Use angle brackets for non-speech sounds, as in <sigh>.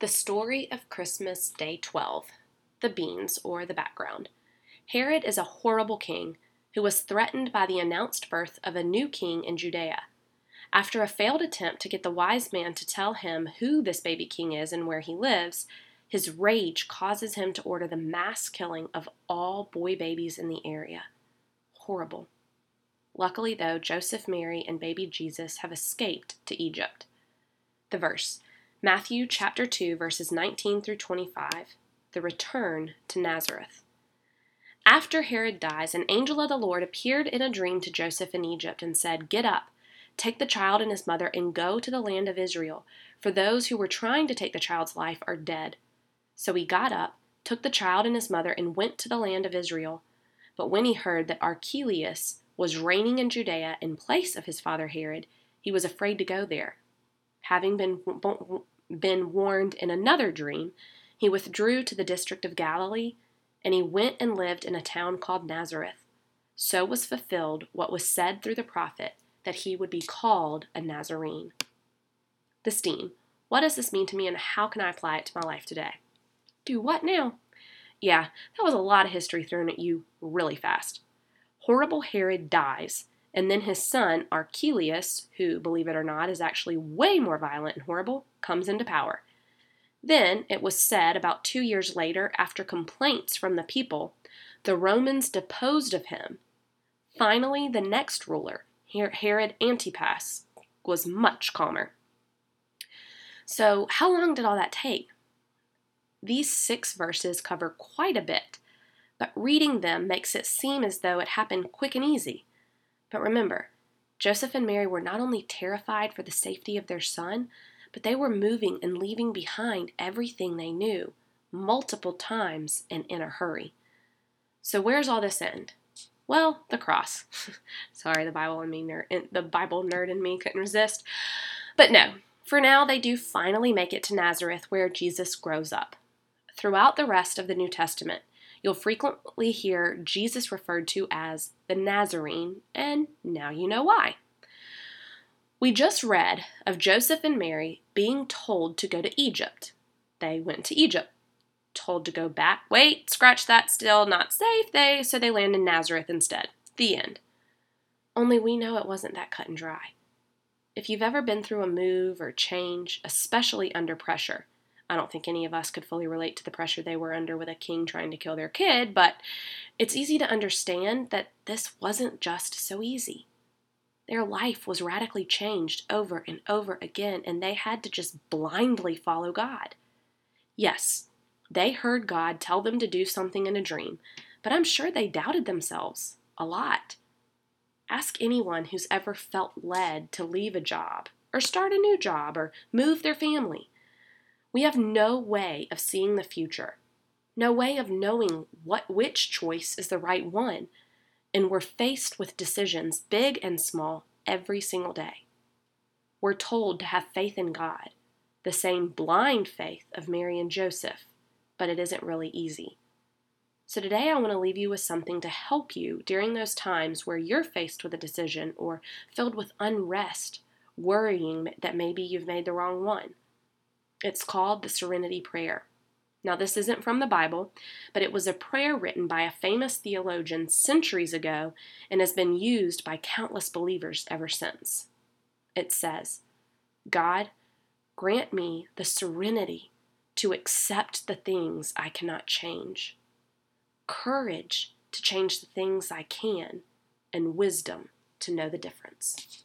The story of Christmas Day 12 The Beans, or the Background. Herod is a horrible king who was threatened by the announced birth of a new king in Judea. After a failed attempt to get the wise man to tell him who this baby king is and where he lives, his rage causes him to order the mass killing of all boy babies in the area. Horrible. Luckily, though, Joseph, Mary, and baby Jesus have escaped to Egypt. The verse Matthew chapter 2 verses 19 through 25, the return to Nazareth. After Herod dies, an angel of the Lord appeared in a dream to Joseph in Egypt and said, "Get up, take the child and his mother and go to the land of Israel, for those who were trying to take the child's life are dead." So he got up, took the child and his mother and went to the land of Israel. But when he heard that Archelaus was reigning in Judea in place of his father Herod, he was afraid to go there having been, been warned in another dream, he withdrew to the district of Galilee, and he went and lived in a town called Nazareth. So was fulfilled what was said through the prophet that he would be called a Nazarene. The steam. What does this mean to me, and how can I apply it to my life today? Do what now? Yeah, that was a lot of history thrown at you really fast. Horrible Herod dies, and then his son, Archelaus, who, believe it or not, is actually way more violent and horrible, comes into power. Then, it was said about two years later, after complaints from the people, the Romans deposed of him. Finally, the next ruler, Herod Antipas, was much calmer. So, how long did all that take? These six verses cover quite a bit, but reading them makes it seem as though it happened quick and easy. But remember, Joseph and Mary were not only terrified for the safety of their son, but they were moving and leaving behind everything they knew, multiple times and in a hurry. So where's all this end? Well, the cross. <laughs> Sorry, the Bible and me nerd, the Bible nerd in me couldn't resist. But no, for now they do finally make it to Nazareth where Jesus grows up. Throughout the rest of the New Testament, You'll frequently hear Jesus referred to as the Nazarene, and now you know why. We just read of Joseph and Mary being told to go to Egypt. They went to Egypt. Told to go back. Wait, scratch that, still not safe. They so they land in Nazareth instead. The end. Only we know it wasn't that cut and dry. If you've ever been through a move or change, especially under pressure, I don't think any of us could fully relate to the pressure they were under with a king trying to kill their kid, but it's easy to understand that this wasn't just so easy. Their life was radically changed over and over again, and they had to just blindly follow God. Yes, they heard God tell them to do something in a dream, but I'm sure they doubted themselves a lot. Ask anyone who's ever felt led to leave a job, or start a new job, or move their family. We have no way of seeing the future, no way of knowing what which choice is the right one, and we're faced with decisions, big and small, every single day. We're told to have faith in God, the same blind faith of Mary and Joseph, but it isn't really easy. So today I want to leave you with something to help you during those times where you're faced with a decision or filled with unrest, worrying that maybe you've made the wrong one. It's called the Serenity Prayer. Now, this isn't from the Bible, but it was a prayer written by a famous theologian centuries ago and has been used by countless believers ever since. It says, God, grant me the serenity to accept the things I cannot change, courage to change the things I can, and wisdom to know the difference.